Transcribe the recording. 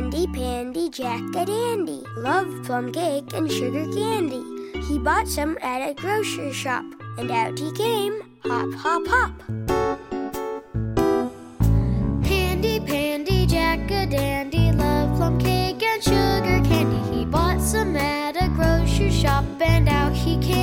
Handy Pandy Jack a Dandy loved plum cake and sugar candy. He bought some at a grocery shop, and out he came, hop, hop, hop. Handy Pandy Jack a Dandy loved plum cake and sugar candy. He bought some at a grocery shop, and out he came.